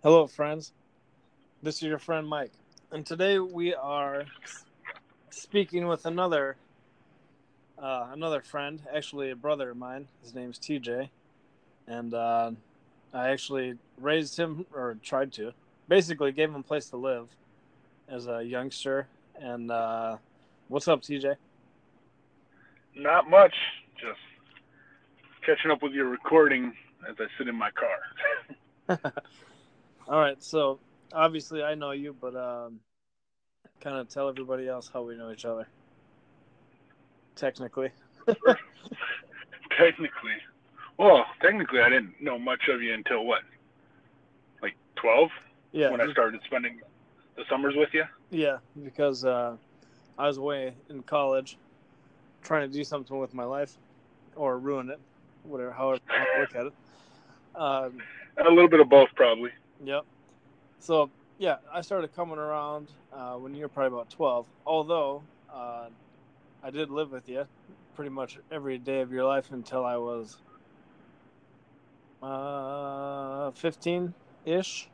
Hello, friends. This is your friend Mike, and today we are speaking with another uh, another friend, actually a brother of mine. His name's TJ, and uh, I actually raised him or tried to, basically gave him a place to live as a youngster. And uh, what's up, TJ? Not much. Just catching up with your recording as I sit in my car. All right, so obviously I know you, but um, kind of tell everybody else how we know each other. Technically. technically. Well, technically, I didn't know much of you until what? Like 12? Yeah. When I started spending the summers with you? Yeah, because uh, I was away in college trying to do something with my life or ruin it, whatever, however you look at it. Um, a little bit of both, probably. Yep. So yeah, I started coming around uh, when you were probably about twelve. Although uh, I did live with you pretty much every day of your life until I was uh, fifteen ish.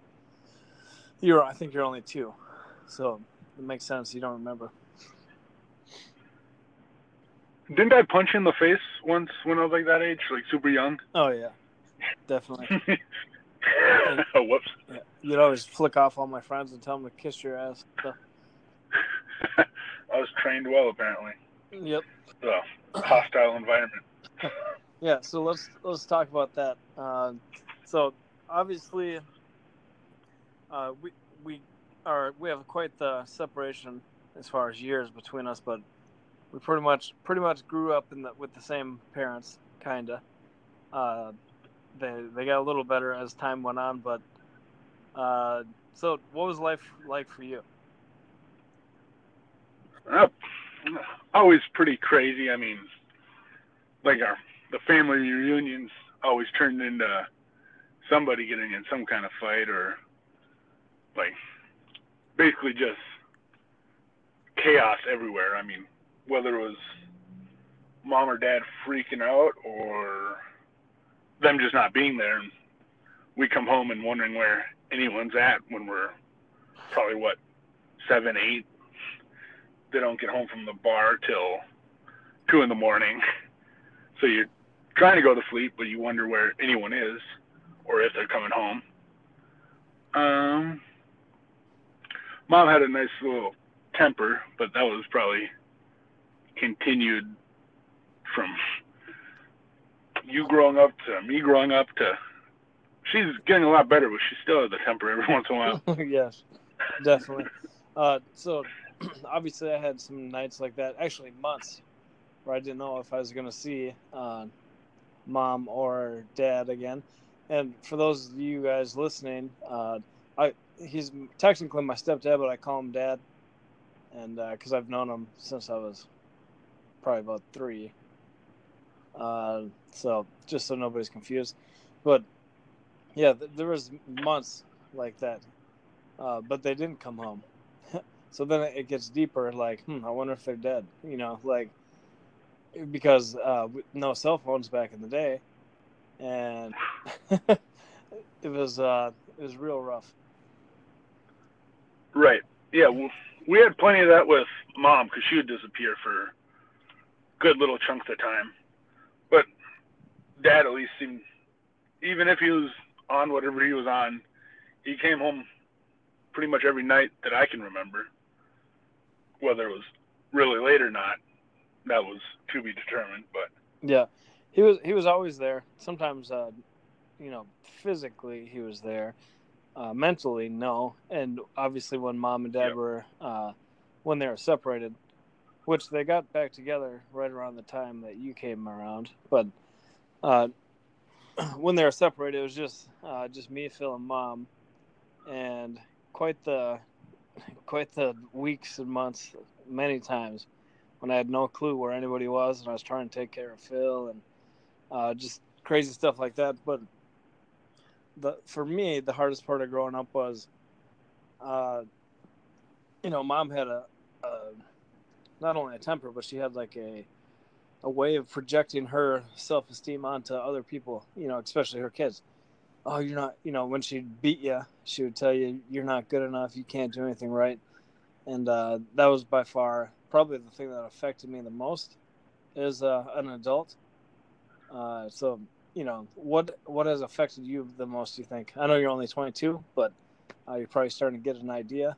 You're, I think you're only two, so it makes sense. You don't remember. Didn't I punch you in the face once when I was like that age, like super young? Oh yeah, definitely. oh, whoops. You'd always flick off all my friends and tell them to kiss your ass. So. I was trained well, apparently. Yep. So, hostile environment. yeah. So let's let's talk about that. Uh, so obviously, uh, we we are we have quite the separation as far as years between us, but we pretty much pretty much grew up in the with the same parents, kinda. Uh, they they got a little better as time went on, but uh, so what was life like for you? Uh, always pretty crazy. I mean, like our the family reunions always turned into somebody getting in some kind of fight or like basically just chaos everywhere. I mean, whether it was mom or dad freaking out or them just not being there and we come home and wondering where anyone's at when we're probably what seven eight? They don't get home from the bar till two in the morning. So you're trying to go to sleep but you wonder where anyone is or if they're coming home. Um mom had a nice little temper but that was probably continued from you growing up to me growing up to she's getting a lot better, but she still has a temper every once in a while. yes, definitely. Uh, so obviously, I had some nights like that, actually months, where I didn't know if I was going to see uh, mom or dad again. And for those of you guys listening, uh, I he's technically my stepdad, but I call him dad, and because uh, I've known him since I was probably about three. Uh, so just so nobody's confused, but yeah, th- there was months like that, uh, but they didn't come home. so then it gets deeper. Like, hmm, I wonder if they're dead. You know, like because uh, no cell phones back in the day, and it was uh, it was real rough. Right. Yeah. We had plenty of that with mom because she would disappear for good little chunks of time. Dad at least seemed, even if he was on whatever he was on. He came home pretty much every night that I can remember. Whether it was really late or not, that was to be determined. But yeah, he was he was always there. Sometimes, uh, you know, physically he was there. Uh, mentally, no. And obviously, when mom and dad yep. were uh, when they were separated, which they got back together right around the time that you came around, but uh, when they were separated, it was just uh, just me, Phil, and mom, and quite the quite the weeks and months, many times, when I had no clue where anybody was, and I was trying to take care of Phil, and uh, just crazy stuff like that. But the for me, the hardest part of growing up was, uh, you know, mom had a, a not only a temper, but she had like a a way of projecting her self esteem onto other people, you know, especially her kids. oh, you're not, you know, when she'd beat you, she would tell you you're not good enough, you can't do anything right, and uh, that was by far probably the thing that affected me the most as uh, an adult. Uh, so, you know, what what has affected you the most? You think? I know you're only 22, but uh, you're probably starting to get an idea.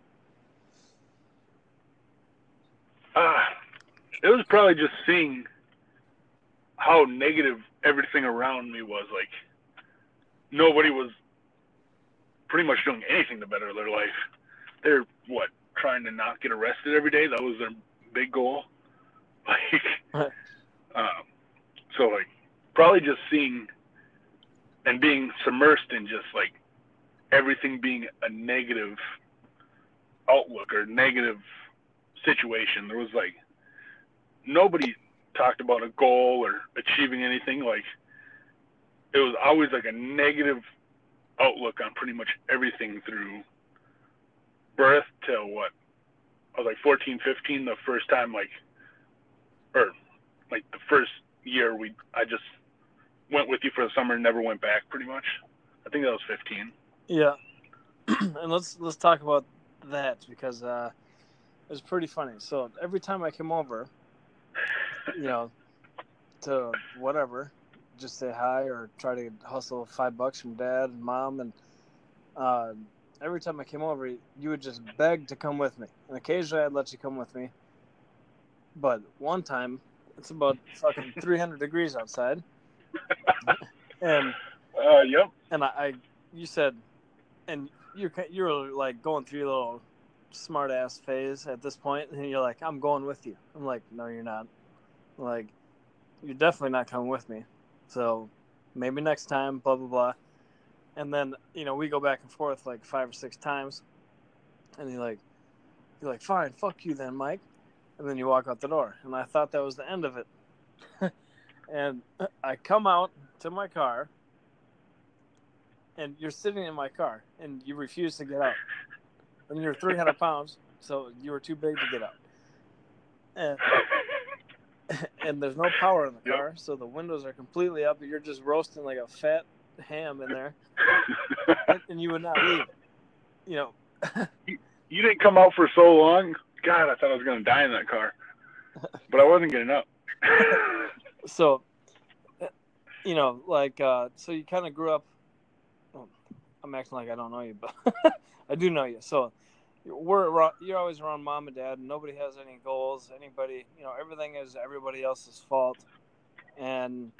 Uh, it was probably just seeing how negative everything around me was. Like nobody was pretty much doing anything to better their life. They're what trying to not get arrested every day. That was their big goal. Like, um, so like probably just seeing and being submersed in just like everything being a negative outlook or negative situation. There was like nobody talked about a goal or achieving anything. Like it was always like a negative outlook on pretty much everything through birth till what I was like 14, 15, the first time like, or like the first year we, I just went with you for the summer and never went back pretty much. I think that was 15. Yeah. and let's, let's talk about that because, uh, it was pretty funny. So every time I came over, you know, to whatever, just say hi or try to hustle five bucks from dad and mom. And uh, every time I came over, you would just beg to come with me. And occasionally I'd let you come with me. But one time, it's about fucking 300 degrees outside. and uh, yep. And I, I, you said, and you're you're like going through your little smart ass phase at this point, and you're like, I'm going with you. I'm like, no, you're not. Like, you're definitely not coming with me. So maybe next time, blah blah blah. And then you know we go back and forth like five or six times, and you're like, you're like, fine, fuck you then, Mike. And then you walk out the door, and I thought that was the end of it. and I come out to my car, and you're sitting in my car, and you refuse to get out. And you're 300 pounds, so you were too big to get out. And and there's no power in the car, yep. so the windows are completely up. You're just roasting like a fat ham in there, and you would not leave. You know, you, you didn't come out for so long. God, I thought I was going to die in that car, but I wasn't getting up. so, you know, like, uh, so you kind of grew up. Well, I'm acting like I don't know you, but I do know you. So, we're you're always around mom and dad and nobody has any goals anybody you know everything is everybody else's fault. And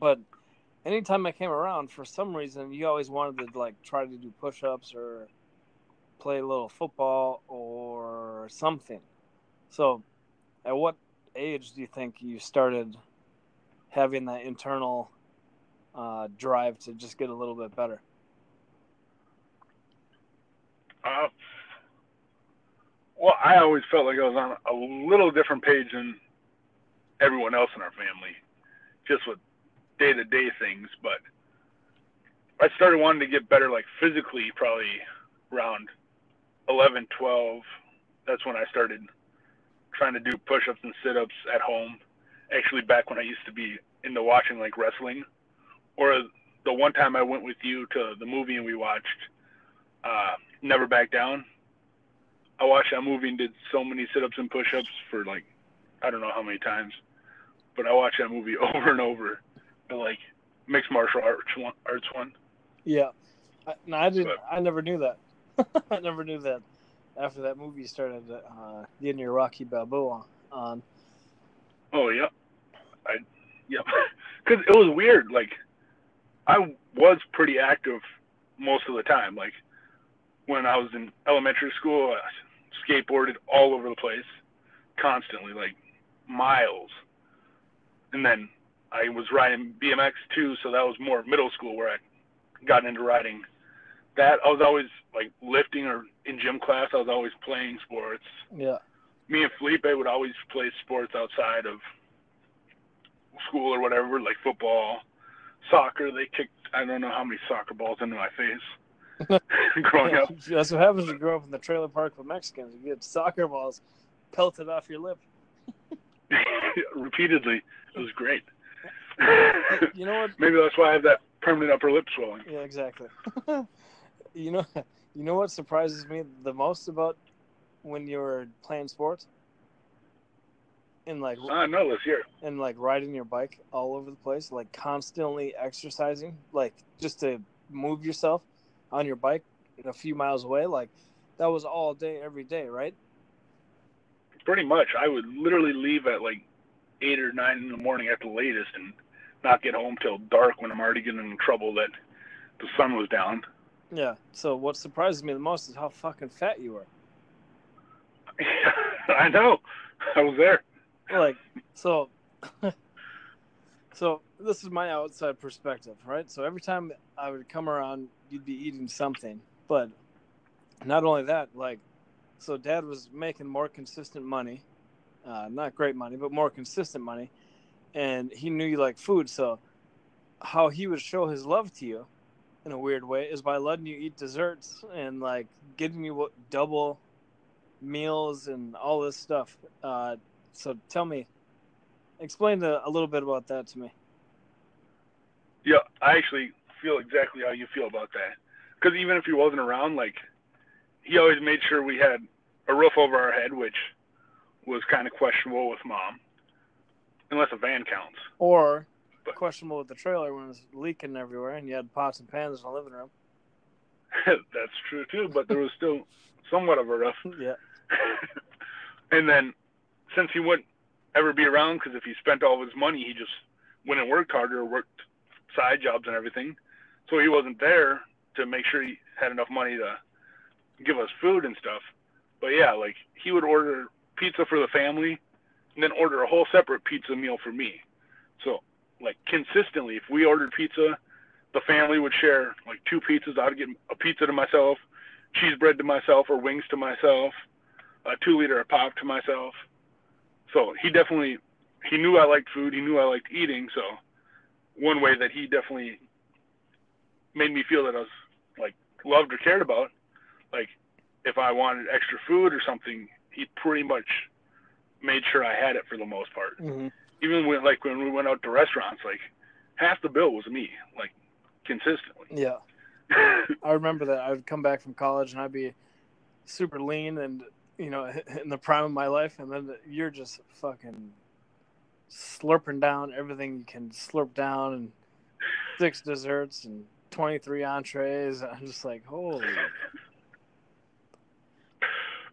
but anytime i came around for some reason you always wanted to like try to do push-ups or play a little football or something. So at what age do you think you started having that internal uh, drive to just get a little bit better? Uh, well, I always felt like I was on a little different page than everyone else in our family, just with day to day things. But I started wanting to get better, like physically, probably around 11, 12. That's when I started trying to do push ups and sit ups at home. Actually, back when I used to be into watching like wrestling, or the one time I went with you to the movie and we watched uh, Never Back Down I watched that movie and did so many sit-ups and push-ups for like I don't know how many times, but I watched that movie over and over. The like mixed martial arts one. Arts one. Yeah, I, no, I didn't. But, I never knew that. I never knew that. After that movie started, uh, getting your Rocky Balboa on. Oh yeah, I yeah, because it was weird. Like I was pretty active most of the time. Like when I was in elementary school, I skateboarded all over the place, constantly, like miles. And then I was riding BMX too, so that was more middle school where I got into riding. That I was always like lifting or in gym class. I was always playing sports. Yeah. Me and Felipe would always play sports outside of school or whatever, like football, soccer. They kicked I don't know how many soccer balls into my face. growing up. That's what happens when you grow up in the trailer park with Mexicans. You get soccer balls pelted off your lip. Repeatedly. It was great. you know what? Maybe that's why I have that permanent upper lip swelling. Yeah, exactly. you know, you know what surprises me the most about when you were playing sports and like ah, I know this year. and like riding your bike all over the place, like constantly exercising, like just to move yourself on your bike a few miles away, like that was all day, every day, right? Pretty much, I would literally leave at like eight or nine in the morning at the latest, and not get home till dark when I'm already getting in trouble that the sun was down. Yeah. So what surprises me the most is how fucking fat you were. I know. I was there. Like, so, so this is my outside perspective, right? So every time I would come around, you'd be eating something, but not only that, like, so dad was making more consistent money, uh, not great money, but more consistent money, and he knew you like food. So, how he would show his love to you, in a weird way, is by letting you eat desserts and like getting you double meals and all this stuff. Uh, so tell me, explain a, a little bit about that to me. Yeah, I actually feel exactly how you feel about that. Because even if he wasn't around, like he always made sure we had a roof over our head, which was kind of questionable with mom, unless a van counts. Or But- questionable with the trailer when it was leaking everywhere and you had pots and pans in the living room. That's true too, but there was still somewhat of a roof. Yeah. and then since he wouldn't ever be around, because if he spent all of his money, he just went and worked harder, worked side jobs and everything. So he wasn't there to make sure he had enough money to give us food and stuff. But yeah, like he would order pizza for the family, and then order a whole separate pizza meal for me. So like consistently, if we ordered pizza, the family would share like two pizzas. I'd get a pizza to myself, cheese bread to myself, or wings to myself, a two liter of pop to myself. So he definitely he knew I liked food. He knew I liked eating. So one way that he definitely made me feel that I was like loved or cared about, like if I wanted extra food or something, he pretty much made sure I had it for the most part. Mm-hmm. Even when like when we went out to restaurants, like half the bill was me, like consistently. Yeah. I remember that I would come back from college and I'd be super lean and you know in the prime of my life, and then you're just fucking slurping down everything you can slurp down and six desserts and 23 entrees. I'm just like, holy.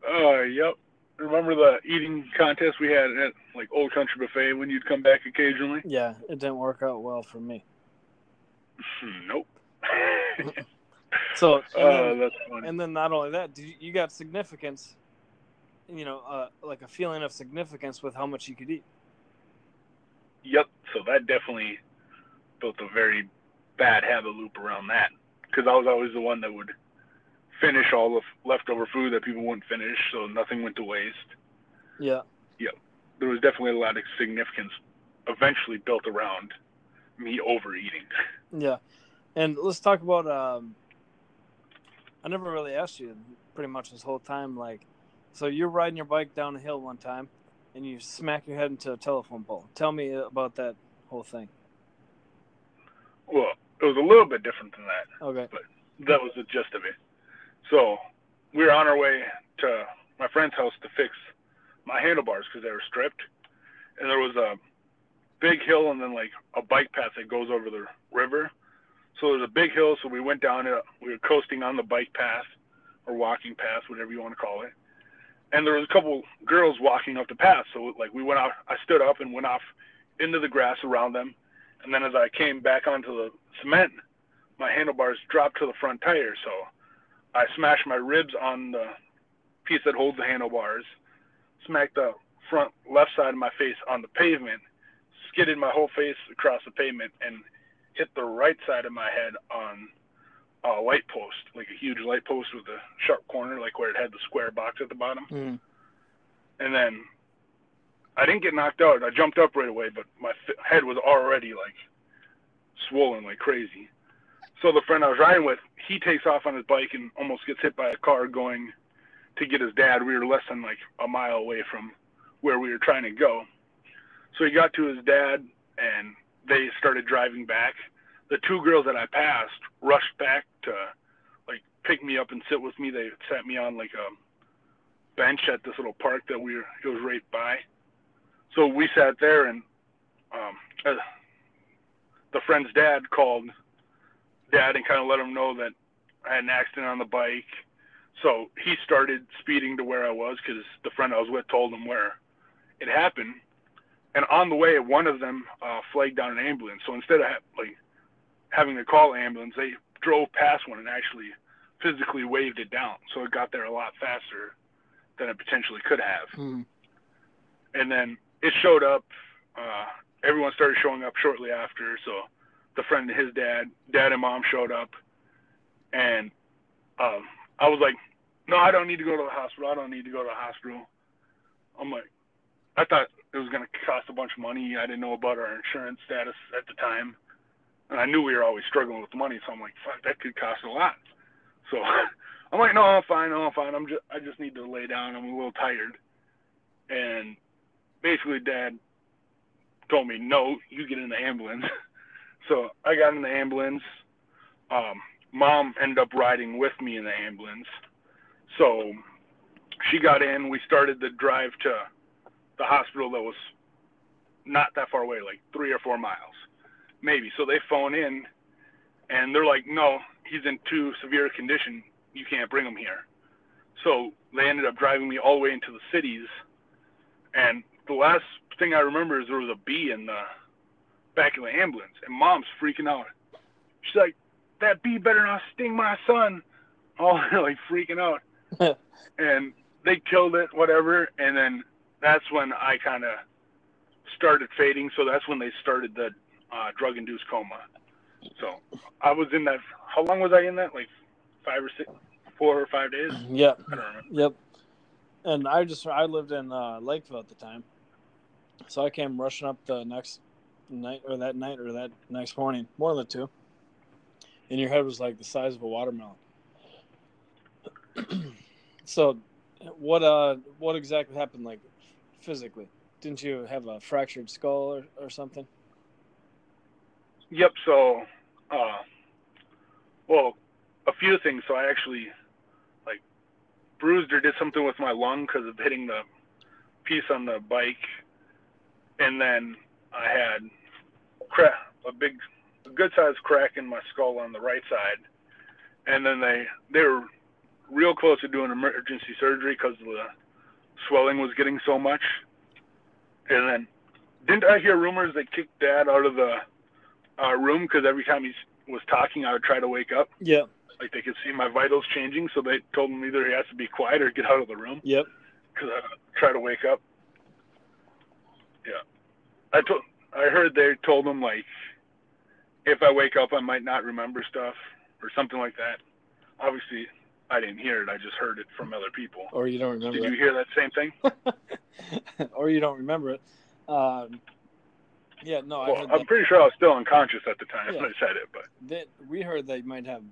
Oh, yep. Remember the eating contest we had at like Old Country Buffet when you'd come back occasionally? Yeah, it didn't work out well for me. Nope. So, uh, and, oh, then, that's funny. and then not only that, you got significance, you know, uh, like a feeling of significance with how much you could eat. Yep. So that definitely built a very bad habit loop around that because I was always the one that would finish all the f- leftover food that people wouldn't finish, so nothing went to waste. Yeah. Yep. There was definitely a lot of significance eventually built around me overeating. Yeah, and let's talk about. Um, I never really asked you pretty much this whole time. Like, so you're riding your bike down a hill one time, and you smack your head into a telephone pole. Tell me about that whole thing. Well, it was a little bit different than that. Okay. But that was the gist of it. So we were on our way to my friend's house to fix my handlebars because they were stripped, and there was a big hill and then like a bike path that goes over the river. So there's a big hill, so we went down it. We were coasting on the bike path or walking path, whatever you want to call it. And there was a couple girls walking up the path. So like we went off, I stood up and went off into the grass around them. And then as I came back onto the cement, my handlebars dropped to the front tire. So I smashed my ribs on the piece that holds the handlebars, smacked the front left side of my face on the pavement, skidded my whole face across the pavement, and hit the right side of my head on a light post, like a huge light post with a sharp corner, like where it had the square box at the bottom. Mm. And then I didn't get knocked out. I jumped up right away, but my f- head was already like swollen like crazy. So the friend I was riding with, he takes off on his bike and almost gets hit by a car going to get his dad. We were less than like a mile away from where we were trying to go. So he got to his dad and they started driving back. The two girls that I passed rushed back to like pick me up and sit with me. They sat me on like a bench at this little park that we were, it was right by. So we sat there and um, uh, the friend's dad called dad and kind of let him know that I had an accident on the bike. So he started speeding to where I was because the friend I was with told him where it happened. And on the way, one of them uh, flagged down an ambulance. So instead of like having to call ambulance, they drove past one and actually physically waved it down. So it got there a lot faster than it potentially could have. Hmm. And then it showed up. Uh, everyone started showing up shortly after. So the friend and his dad, dad and mom showed up, and um, I was like, "No, I don't need to go to the hospital. I don't need to go to the hospital." I'm like, I thought it was gonna cost a bunch of money. I didn't know about our insurance status at the time, and I knew we were always struggling with money. So I'm like, "Fuck, that could cost a lot." So I'm like, "No, I'm fine. No, I'm fine. I'm just, I just need to lay down. I'm a little tired." And basically, Dad told me, "No, you get in the ambulance." So I got in the ambulance. Um, mom ended up riding with me in the ambulance. So she got in. We started the drive to the hospital that was not that far away, like three or four miles, maybe. So they phone in, and they're like, "No, he's in too severe condition. You can't bring him here." So they ended up driving me all the way into the cities. And the last thing I remember is there was a bee in the back of the ambulance, and mom's freaking out. She's like, "That bee better not sting my son!" All like freaking out, and they killed it, whatever. And then that's when I kind of started fading. So that's when they started the uh, drug-induced coma. So I was in that. How long was I in that? Like five or six, four or five days. Yep. I don't remember. Yep. And I just I lived in uh, Lakeville at the time, so I came rushing up the next night or that night or that next morning, one of the two. And your head was like the size of a watermelon. so, what uh, what exactly happened, like physically? Didn't you have a fractured skull or, or something? Yep. So, uh, well, a few things. So I actually like bruised or did something with my lung because of hitting the piece on the bike, and then I had a big, a good sized crack in my skull on the right side, and then they they were real close to doing emergency surgery because the swelling was getting so much. And then, didn't I hear rumors they kicked Dad out of the uh, room because every time he was talking, I would try to wake up. Yeah. Like they could see my vitals changing, so they told him either he has to be quiet or get out of the room Yep. because I try to wake up. Yeah, I told I heard they told him like if I wake up, I might not remember stuff or something like that. Obviously, I didn't hear it. I just heard it from other people. Or you don't remember Did it. you hear that same thing? or you don't remember it. Um, yeah, no, I Well, I'm that. pretty sure I was still unconscious at the time Yeah. when I said it, but that we heard that you might have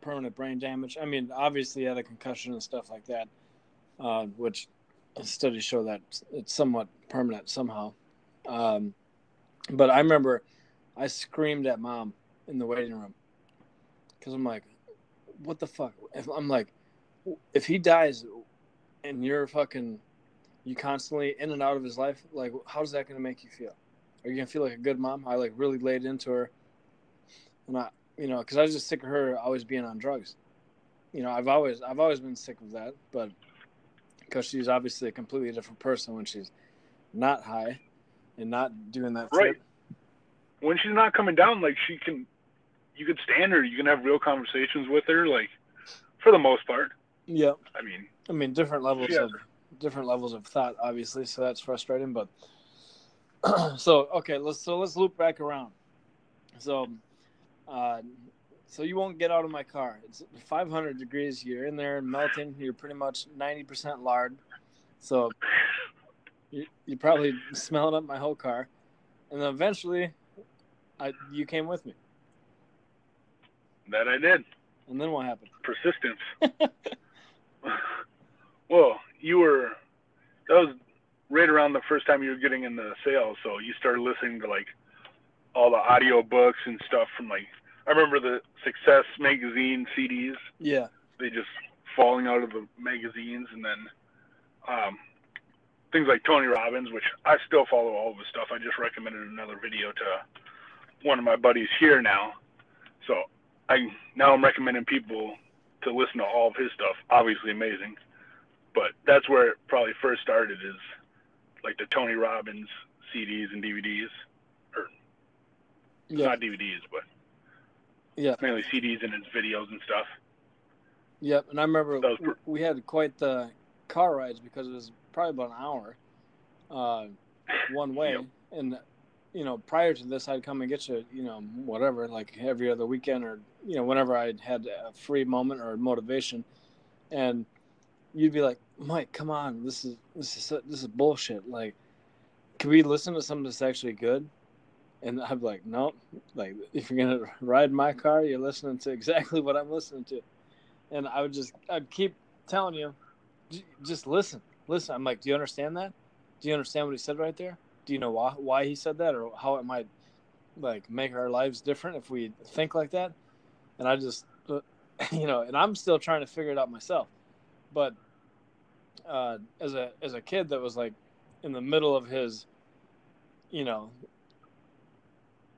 permanent brain damage. I mean, obviously, you had a concussion and stuff like that, uh, which studies show that it's somewhat permanent somehow. Um, but I remember I screamed at mom in the waiting room because I'm like, what the fuck? If I'm like, if he dies and you're fucking, you constantly in and out of his life, like, how's that going to make you feel? Are you going to feel like a good mom? I like really laid into her. And I, you know, because I was just sick of her always being on drugs. You know, I've always, I've always been sick of that, but because she's obviously a completely different person when she's not high and not doing that. Right. shit. when she's not coming down, like she can, you could stand her. You can have real conversations with her, like for the most part. Yeah. I mean, I mean, different levels of different levels of thought, obviously. So that's frustrating. But so okay, let's so let's loop back around. So, uh, so you won't get out of my car. It's 500 degrees. You're in there melting. You're pretty much 90% lard. So you you probably smelling up my whole car, and then eventually, I you came with me. that I did. And then what happened? Persistence. well, you were. That was right around the first time you were getting in the sales, so you started listening to like all the audio books and stuff from like I remember the Success magazine CDs. Yeah. They just falling out of the magazines, and then um, things like Tony Robbins, which I still follow all of his stuff. I just recommended another video to one of my buddies here now. So I now I'm recommending people to listen to all of his stuff. Obviously amazing, but that's where it probably first started. Is like the Tony Robbins CDs and DVDs, or Yeah. not DVDs, but Yeah. mainly CDs and his videos and stuff. Yep, and I remember w- we had quite the car rides because it was probably about an hour, uh, one way. Yep. And you know, prior to this, I'd come and get you, you know, whatever, like every other weekend or you know, whenever I had a free moment or motivation, and you'd be like, Mike, come on, this is this is this is bullshit. Like, can we listen to something that's actually good? And I'd be like, nope. Like, if you're gonna ride my car, you're listening to exactly what I'm listening to and I would just I'd keep telling you, just listen, listen. I'm like, do you understand that? Do you understand what he said right there? Do you know why why he said that, or how it might like make our lives different if we think like that? And I just, uh, you know, and I'm still trying to figure it out myself. But uh, as a as a kid that was like in the middle of his, you know,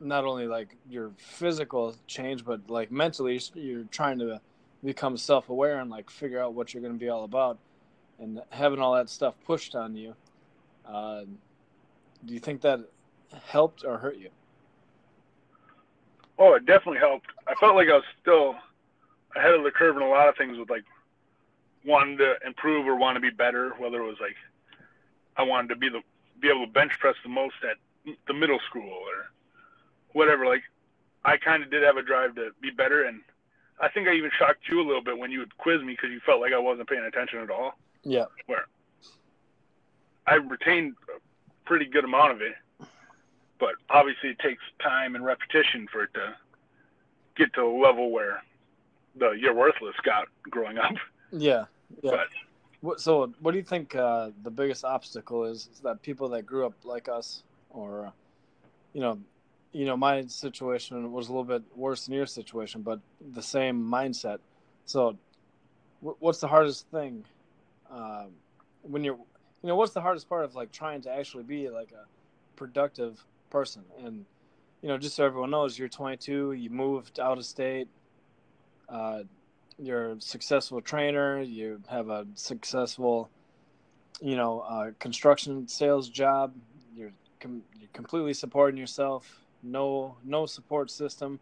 not only like your physical change, but like mentally, you're trying to become self-aware and like figure out what you're going to be all about and having all that stuff pushed on you uh, do you think that helped or hurt you Oh, it definitely helped. I felt like I was still ahead of the curve in a lot of things with like wanting to improve or want to be better, whether it was like I wanted to be the be able to bench press the most at the middle school or whatever. Like I kind of did have a drive to be better, and I think I even shocked you a little bit when you would quiz me because you felt like I wasn't paying attention at all. yeah Where I retained a pretty good amount of it, but obviously it takes time and repetition for it to get to a level where the you're worthless got growing up. yeah yeah. But what, so what do you think uh, the biggest obstacle is, is that people that grew up like us or uh, you know you know my situation was a little bit worse than your situation but the same mindset. So wh- what's the hardest thing um, when you're you know what's the hardest part of like trying to actually be like a productive person? And you know just so everyone knows you're 22 you moved out of state uh, you're a successful trainer you have a successful you know uh, construction sales job you're, com- you're completely supporting yourself no no support system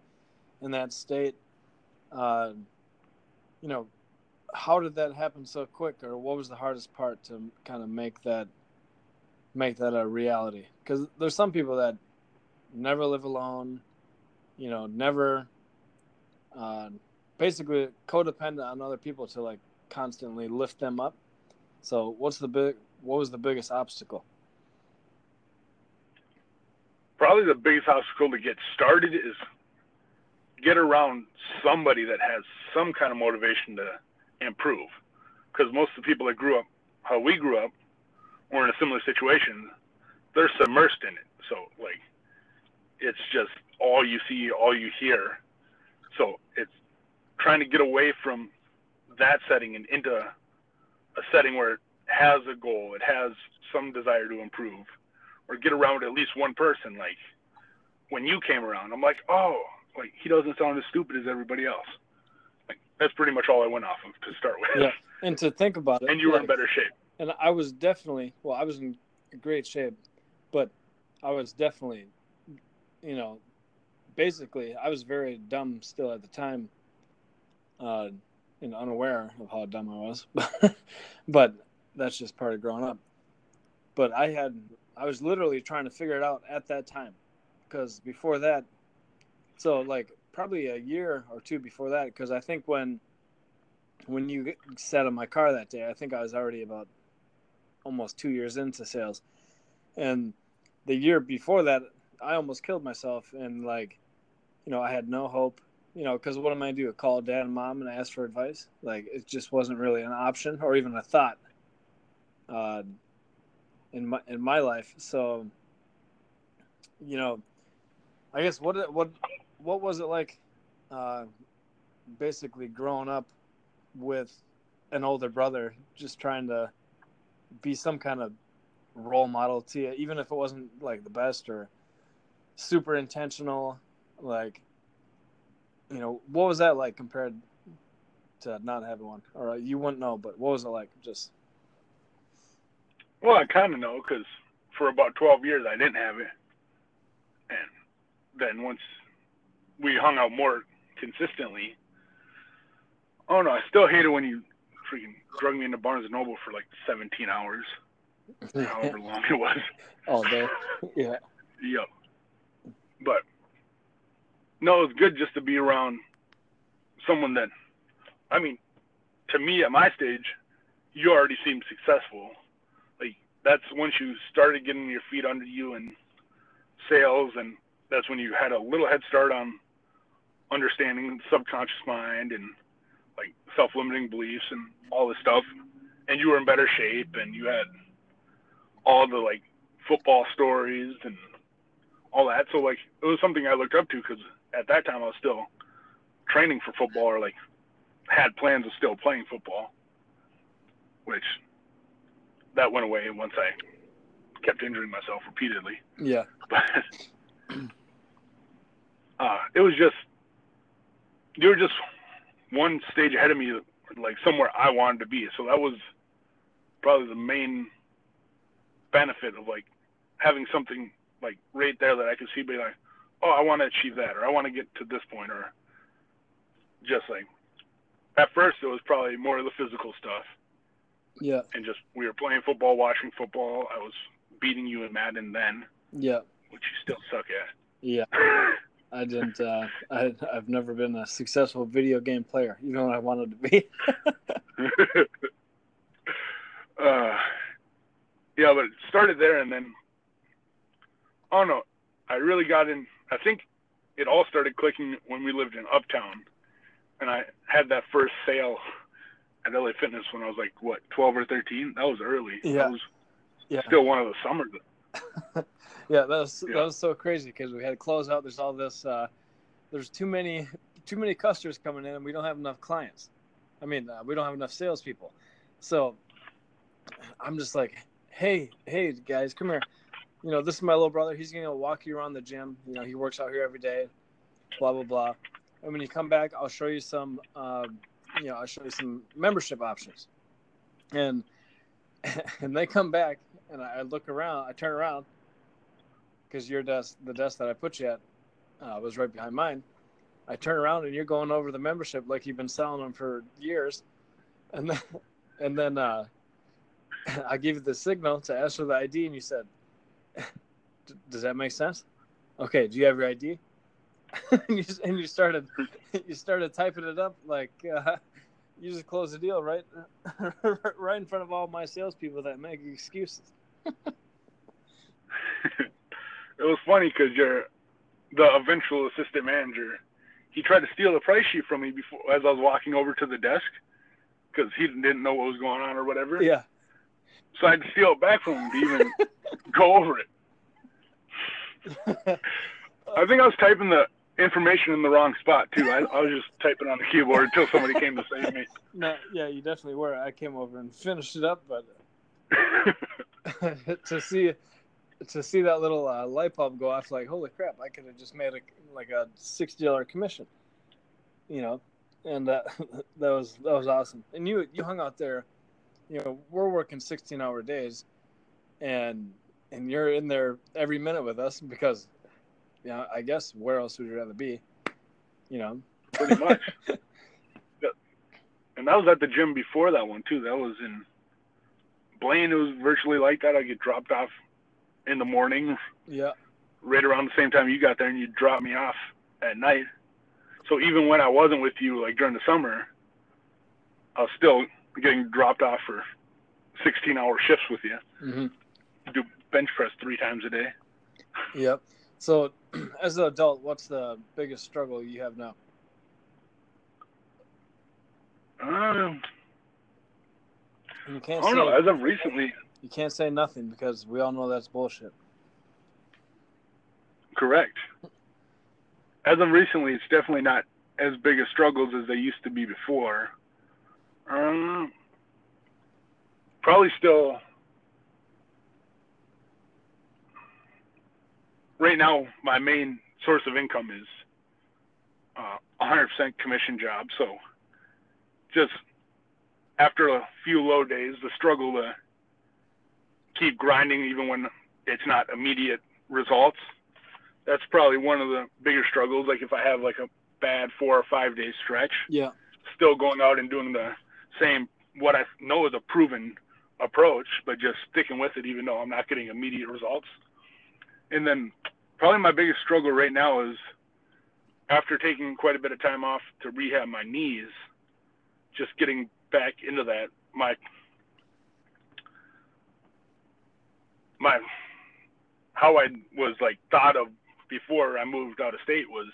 in that state. Uh, you know how did that happen so quick or what was the hardest part to kind of make that make that a reality? Because there's some people that never live alone you know never uh, basically codependent on other people to like constantly lift them up so what's the big what was the biggest obstacle probably the biggest obstacle to get started is get around somebody that has some kind of motivation to improve. Because most of the people that grew up how we grew up or in a similar situation, they're submersed in it. So like it's just all you see, all you hear. So it's trying to get away from that setting and into a setting where it has a goal, it has some desire to improve, or get around at least one person. Like when you came around, I'm like, oh, like he doesn't sound as stupid as everybody else. Like that's pretty much all I went off of to start with. Yeah. and to think about it And you were in better shape. and I was definitely well, I was in great shape, but I was definitely, you know, basically I was very dumb still at the time, uh, and unaware of how dumb I was, but that's just part of growing up. But I had I was literally trying to figure it out at that time, because before that, so like probably a year or two before that, because I think when when you sat in my car that day, I think I was already about almost two years into sales. And the year before that, I almost killed myself. And like, you know, I had no hope, you know, because what am I gonna do? Call dad and mom and ask for advice? Like, it just wasn't really an option or even a thought uh, in my in my life. So, you know, I guess what what what was it like uh, basically grown up with an older brother, just trying to be some kind of role model to you, even if it wasn't like the best or super intentional. Like, you know, what was that like compared to not having one? Or uh, you wouldn't know, but what was it like? Just well, I kind of know because for about 12 years I didn't have it, and then once we hung out more consistently, oh no, I still hate it when you freaking drug me into Barnes and Noble for like 17 hours, however long it was. All day. Yeah. yep. But no, it's good just to be around someone that, I mean, to me at my stage, you already seem successful. Like that's once you started getting your feet under you and sales, and that's when you had a little head start on understanding the subconscious mind and like self-limiting beliefs and all this stuff. And you were in better shape, and you had all the like football stories and all that. So like it was something I looked up to because at that time I was still training for football or like had plans of still playing football, which that went away once I kept injuring myself repeatedly. Yeah. But uh, it was just you were just one stage ahead of me, like somewhere I wanted to be. So that was probably the main benefit of like having something like right there that I could see, be like, oh, I want to achieve that, or I want to get to this point, or just like at first it was probably more of the physical stuff. Yeah. And just we were playing football, watching football. I was beating you in Madden then. Yeah. Which you still suck at. Yeah. I didn't. Uh, I, I've never been a successful video game player. You know what I wanted to be. uh, yeah, but it started there, and then oh no, I really got in. I think it all started clicking when we lived in Uptown, and I had that first sale at LA Fitness when I was like what 12 or 13. That was early. Yeah. Was yeah. still one of the summers. yeah, that was Yeah. that was so crazy because we had to close out. There's all this. Uh, there's too many too many customers coming in, and we don't have enough clients. I mean, uh, we don't have enough salespeople. So I'm just like, hey, hey, guys, come here. You know, this is my little brother. He's gonna walk you around the gym. You know, he works out here every day. Blah blah blah. And when you come back, I'll show you some. Um, you know, I'll show you some membership options. And and they come back, and I look around. I turn around because your desk, the desk that I put you at, uh, was right behind mine. I turn around and you're going over the membership like you've been selling them for years, and then and then uh, I give you the signal to ask for the ID, and you said, "D- "Does that make sense?" Okay. Do you have your ID? and, you, and you started you started typing it up like uh, you just closed the deal right right in front of all my salespeople that make excuses. it was funny because your the eventual assistant manager he tried to steal the price sheet from me before as I was walking over to the desk because he didn't know what was going on or whatever. Yeah. So I had to steal it back from him to even go over it. I think I was typing the information in the wrong spot too. I, I was just typing on the keyboard until somebody came to save me. No, yeah, you definitely were. I came over and finished it up, but to see to see that little uh, light bulb go off, like holy crap! I could have just made a like a sixty dollar commission, you know, and uh, that was that was awesome. And you you hung out there, you know, we're working sixteen hour days, and and you're in there every minute with us because, you know, I guess where else would you rather be, you know? Pretty much. and that was at the gym before that one too. That was in Blaine. It was virtually like that. I get dropped off in the morning, Yeah. right around the same time you got there, and you drop me off at night. So even when I wasn't with you, like during the summer, I was still getting dropped off for 16-hour shifts with you. Mm-hmm. Do bench press three times a day. Yep. So, as an adult, what's the biggest struggle you have now? Um, You I can't don't say know. As of recently, you can't say nothing because we all know that's bullshit. correct. As of recently, it's definitely not as big a struggles as they used to be before. Um, probably still. Right now, my main source of income is uh, 100% commission job. So, just after a few low days, the struggle to keep grinding even when it's not immediate results. That's probably one of the bigger struggles. Like if I have like a bad four or five day stretch, Yeah. still going out and doing the same what I know is a proven approach, but just sticking with it even though I'm not getting immediate results. And then probably my biggest struggle right now is after taking quite a bit of time off to rehab my knees, just getting back into that. My my how I was like thought of before I moved out of state was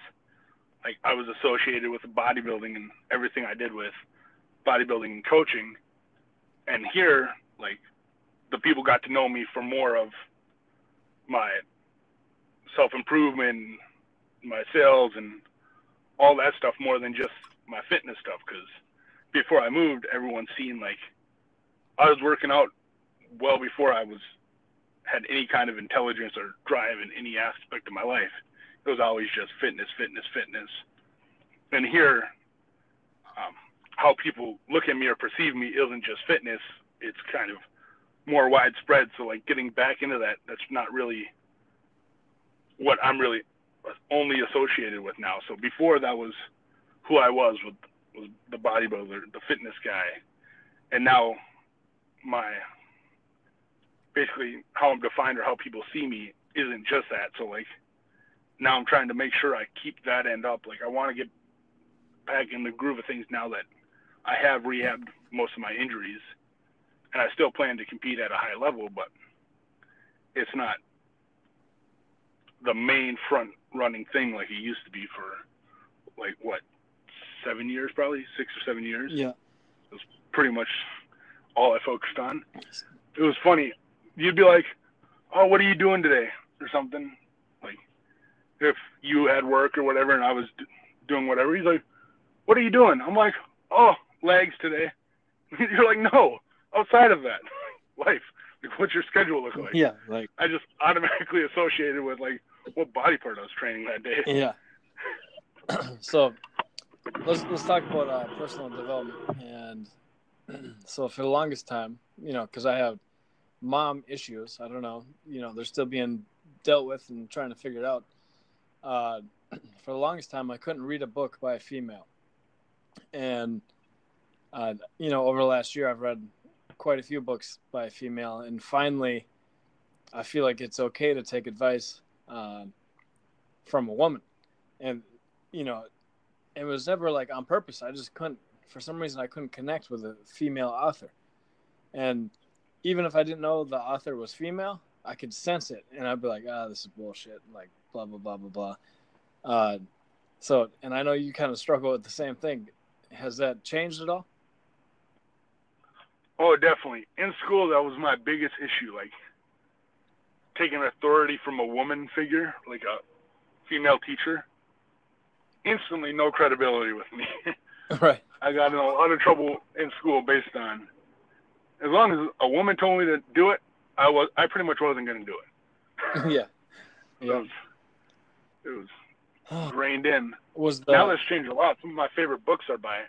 like I was associated with bodybuilding and everything I did with bodybuilding and coaching. And here, like the people got to know me for more of my self improvement, my sales, and all that stuff more than just my fitness stuff. Because before I moved, everyone seen like I was working out well before I was had any kind of intelligence or drive in any aspect of my life. It was always just fitness, fitness, fitness. And here, um, how people look at me or perceive me isn't just fitness; it's kind of more widespread. So, like getting back into that, that's not really what I'm really only associated with now. So before that was who I was with was the bodybuilder, the fitness guy, and now my basically how I'm defined or how people see me isn't just that. So like now I'm trying to make sure I keep that end up. Like I want to get back in the groove of things now that I have rehabbed most of my injuries, and I still plan to compete at a high level, but it's not the main front running thing like it used to be for like what seven years probably? Six or seven years? Yeah. It was pretty much all i focused on. It was funny. You'd be like oh what are you doing today? or something. Like if you had work or whatever and i was d- doing whatever he's like what are you doing? I'm like oh legs today you're like no outside of that life like what's your schedule look like Yeah. Like I just automatically associated with like what body part I was training that day. yeah. so let's let's talk about uh, personal development and so for the longest time, you know, because I have mom issues. I don't know, you know, they're still being dealt with and trying to figure it out. Uh, for the longest time, I couldn't read a book by a female, and uh, you know, over the last year, I've read quite a few books by a female, and finally, I feel like it's okay to take advice uh, from a woman, and you know, it was never like on purpose. I just couldn't, for some reason, I couldn't connect with a female author, and even if I didn't know the author was female, I could sense it, and I'd be like, ah, this is bullshit, like blah blah blah blah blah. Uh, so, and I know you kind of struggle with the same thing. Has that changed at all? Oh, definitely. In school, that was my biggest issue. Like taking authority from a woman figure, like a female teacher. Instantly, no credibility with me. right. I got in a lot of trouble in school based on as long as a woman told me to do it, I was I pretty much wasn't going to do it. yeah. It was, it was grained in. Was the now that's changed a lot. Some of my favorite books are by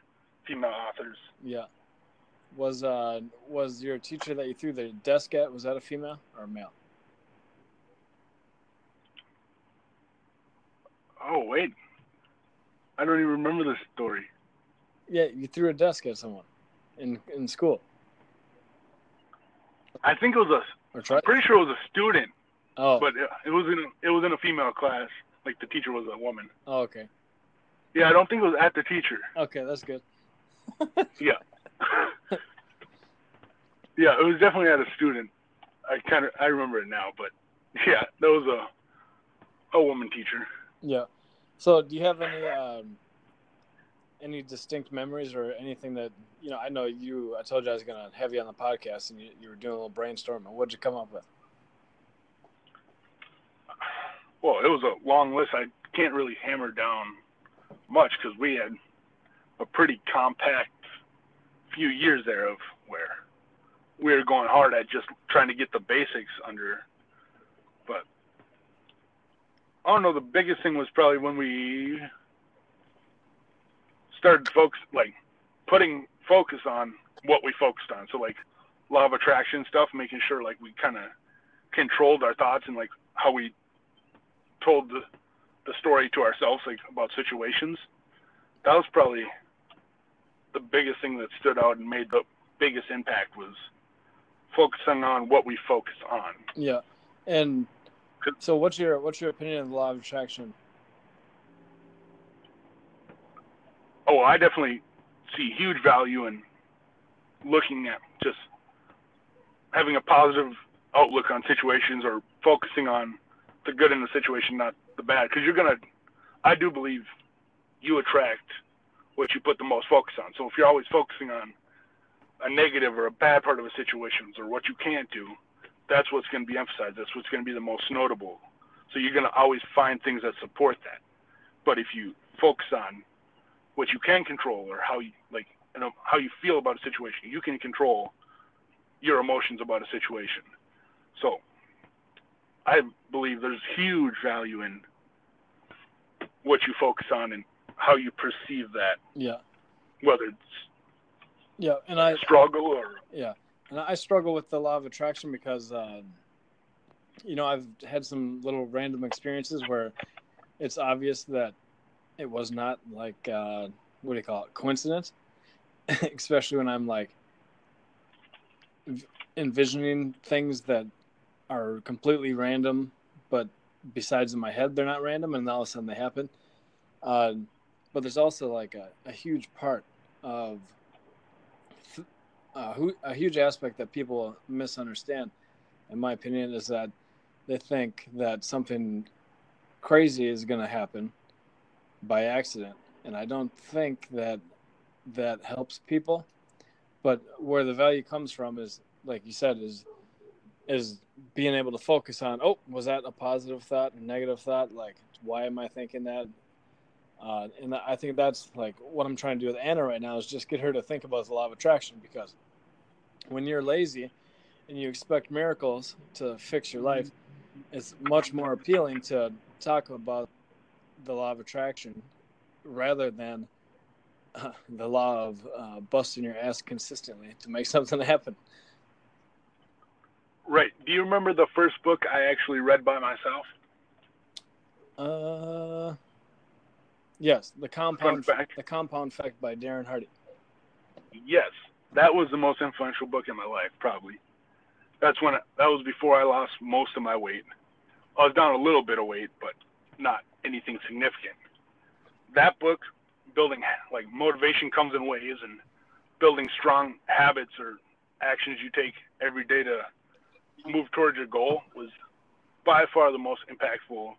female authors. yeah was uh was your teacher that you threw the desk at was that a female or a male? Oh wait, I don't even remember this story. Yeah, you threw a desk at someone in in school I think it was a. or tried. Pretty sure it was a student, Oh, but it, it was in it was in a female class. Like the teacher was a woman. oh, okay, Yeah, I don't think it was at the teacher. okay, that's good. Yeah. yeah, it was definitely at a student. I kind of I remember it now, but yeah, that was a a woman teacher. Yeah. So, do you have any um, any distinct memories or anything that you know? I know you. I told you I was gonna have you on the podcast, and you, you were doing a little brainstorming. What'd you come up with? Well, it was a long list. I can't really hammer down much because we had a pretty compact few years there of where we were going hard at just trying to get the basics under. But I don't know. The biggest thing was probably when we started focus like putting focus on what we focused on. So like law of attraction stuff, making sure like we kind of controlled our thoughts and like how we told the the story to ourselves like about situations. That was probably the biggest thing that stood out and made the biggest impact was focusing on what we focus on. Yeah, and so what's your what's your opinion of the law of attraction? Oh, I definitely see huge value in looking at just having a positive outlook on situations or focusing on the good in the situation, not the bad. Because you're gonna, I do believe, you attract what you put the most focus on. So if you're always focusing on a negative or a bad part of a situation or what you can't do, that's what's going to be emphasized. That's what's going to be the most notable. So you're going to always find things that support that. But if you focus on what you can control or how you like, you know, how you feel about a situation, you can control your emotions about a situation. So I believe there's huge value in what you focus on and how you perceive that. Yeah. Whether it's yeah, and I struggle or yeah, and I struggle with the law of attraction because uh, you know I've had some little random experiences where it's obvious that it was not like uh, what do you call it coincidence, especially when I'm like envisioning things that are completely random, but besides in my head, they're not random, and all of a sudden they happen. Uh, but there's also like a, a huge part of a huge aspect that people misunderstand, in my opinion, is that they think that something crazy is going to happen by accident, and I don't think that that helps people. But where the value comes from is, like you said, is is being able to focus on oh was that a positive thought a negative thought like why am i thinking that uh, and i think that's like what i'm trying to do with anna right now is just get her to think about the law of attraction because when you're lazy and you expect miracles to fix your life it's much more appealing to talk about the law of attraction rather than uh, the law of uh, busting your ass consistently to make something happen Right. Do you remember the first book I actually read by myself? Uh, yes, the compound effect. the compound effect by Darren Hardy. Yes, that was the most influential book in my life, probably. That's when that was before I lost most of my weight. I was down a little bit of weight, but not anything significant. That book, building like motivation comes in waves, and building strong habits or actions you take every day to move towards your goal was by far the most impactful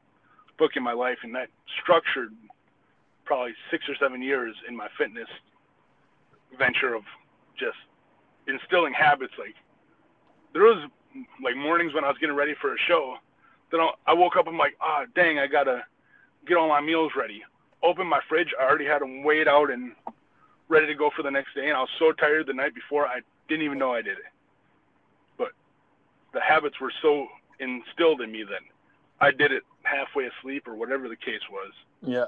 book in my life, and that structured probably six or seven years in my fitness venture of just instilling habits. Like there was like mornings when I was getting ready for a show, then I woke up. I'm like, ah, oh, dang, I gotta get all my meals ready. Open my fridge. I already had them weighed out and ready to go for the next day, and I was so tired the night before I didn't even know I did it But the habits were so instilled in me that I did it halfway asleep or whatever the case was. Yeah.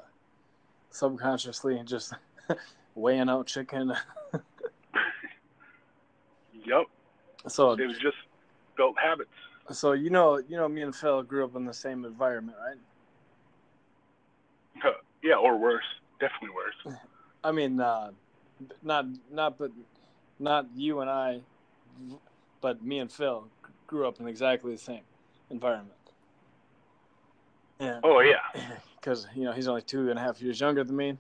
Subconsciously and just weighing out chicken. yep. So it was just built habits. So you know, you know, me and Phil grew up in the same environment, right? Uh, yeah, or worse, definitely worse. I mean, uh, not not but not you and I, but me and Phil grew up in exactly the same environment. And, oh yeah, because you know he's only two and a half years younger than me,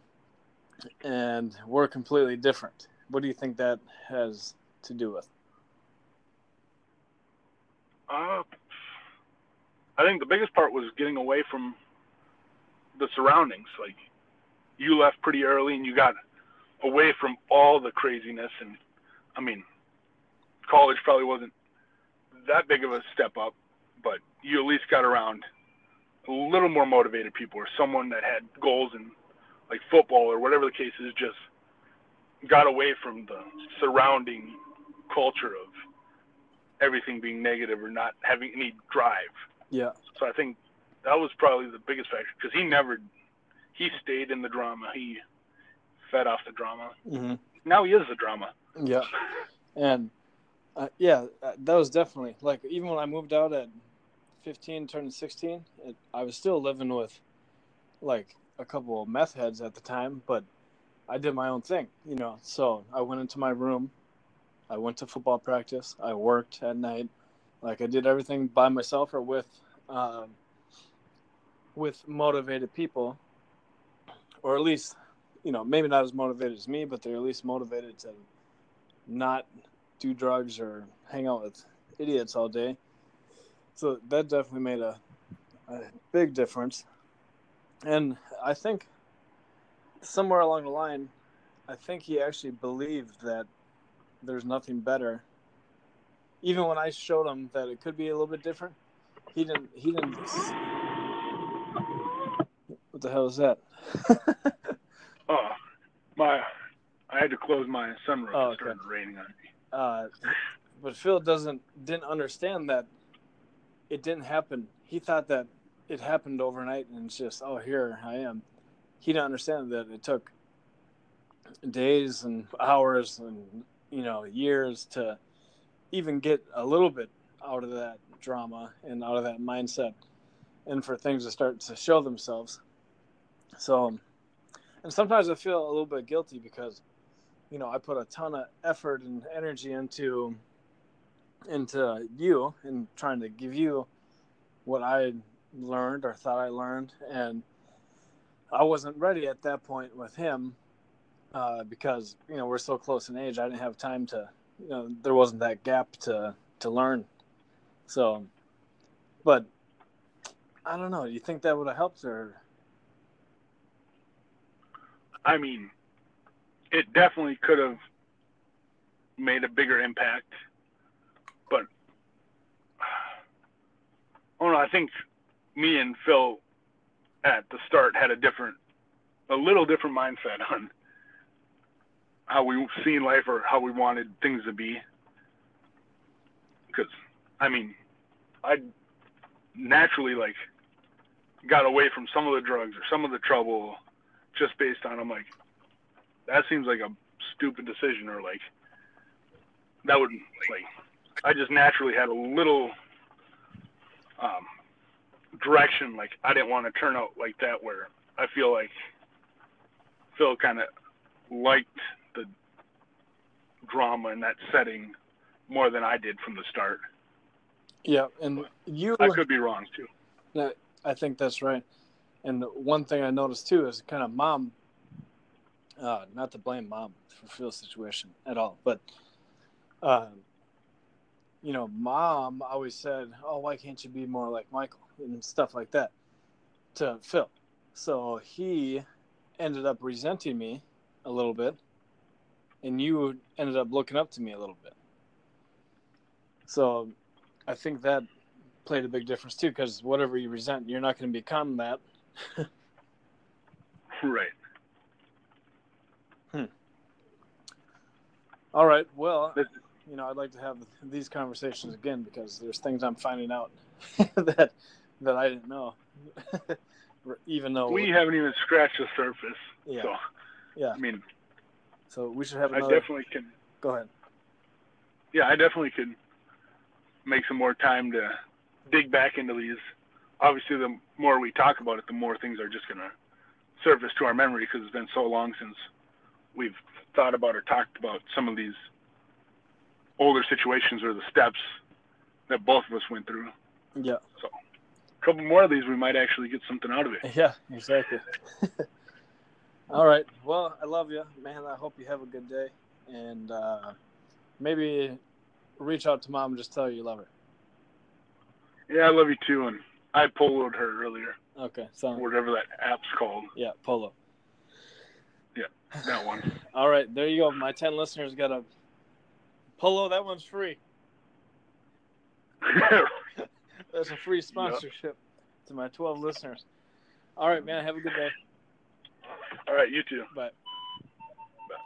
and we're completely different. What do you think that has to do with? Uh, I think the biggest part was getting away from the surroundings. Like you left pretty early, and you got away from all the craziness. And I mean, college probably wasn't that big of a step up, but you at least got around a little more motivated people or someone that had goals in like football or whatever the case is, just got away from the surrounding culture of everything being negative or not having any drive. Yeah. So I think that was probably the biggest factor because he never, he stayed in the drama. He fed off the drama. hmm Now he is the drama. Yeah. And uh, yeah, uh, that was definitely like even when I moved out at 15, turning 16, it, I was still living with like a couple of meth heads at the time, but I did my own thing, you know. So I went into my room, I went to football practice, I worked at night, like I did everything by myself or with, um, with motivated people, or at least, you know, maybe not as motivated as me, but they're at least motivated to not do drugs or hang out with idiots all day. So that definitely made a, a big difference. And I think somewhere along the line, I think he actually believed that there's nothing better. Even when I showed him that it could be a little bit different, he didn't. He didn't. What the hell is that? Oh, my, I had to close my sunroof. Oh, it okay. started raining on me. uh, but Phil doesn't didn't understand that it didn't happen. He thought that it happened overnight and it's just oh here I am. He didn't understand that it took days and hours and you know years to even get a little bit out of that drama and out of that mindset and for things to start to show themselves. So and sometimes I feel a little bit guilty because you know, I put a ton of effort and energy into into you and trying to give you what I learned or thought I learned, and I wasn't ready at that point with him uh, because you know we're so close in age. I didn't have time to, you know, there wasn't that gap to to learn. So, but I don't know. Do you think that would have helped, or I mean, it definitely could have made a bigger impact, but I don't know. I think me and Phil at the start had a different, a little different mindset on how we seen life or how we wanted things to be. Because, I mean, I naturally like got away from some of the drugs or some of the trouble just based on I'm like that seems like a stupid decision or like that would like I just naturally had a little um, direction like I didn't want to turn out like that where I feel like Phil kind of liked the drama in that setting more than I did from the start. yeah? And you, I could be wrong too. No, I think that's right. And one thing I noticed too is kind of mom. Uh, not to blame mom for Phil's situation at all, but um, you know, mom always said, "Oh, why can't you be more like Michael?" and stuff like that to Phil. So he ended up resenting me a little bit, and you ended up looking up to me a little bit. So I think that played a big difference too, because whatever you resent, you're not going to become that. Right. Hmm. All right. Well, you know, I'd like to have these conversations again because there's things I'm finding out that that I didn't know, even though We haven't even scratched the surface. yeah, So yeah. I mean, So we should have I definitely can. Go ahead. Yeah, I definitely could make some more time to dig back into these. Obviously, the more we talk about it, the more things are just gonna surface to our memory because it's been so long since we've thought about or talked about some of these older situations or the steps that both of us went through. Yeah. So a couple more of these, we might actually get something out of it. Yeah. Exactly. All right. Well, I love you, man. I hope you have a good day, and uh, maybe reach out to mom and just tell her you love her. Yeah, I love you too, and I poloed her earlier, Okay. So whatever that app's called. yeah, polo. Yeah, that one. All right, there you go. My ten listeners got a polo. That one's free. That's a free sponsorship to my twelve listeners. All right, man. Have a good day. All right, you too. Bye.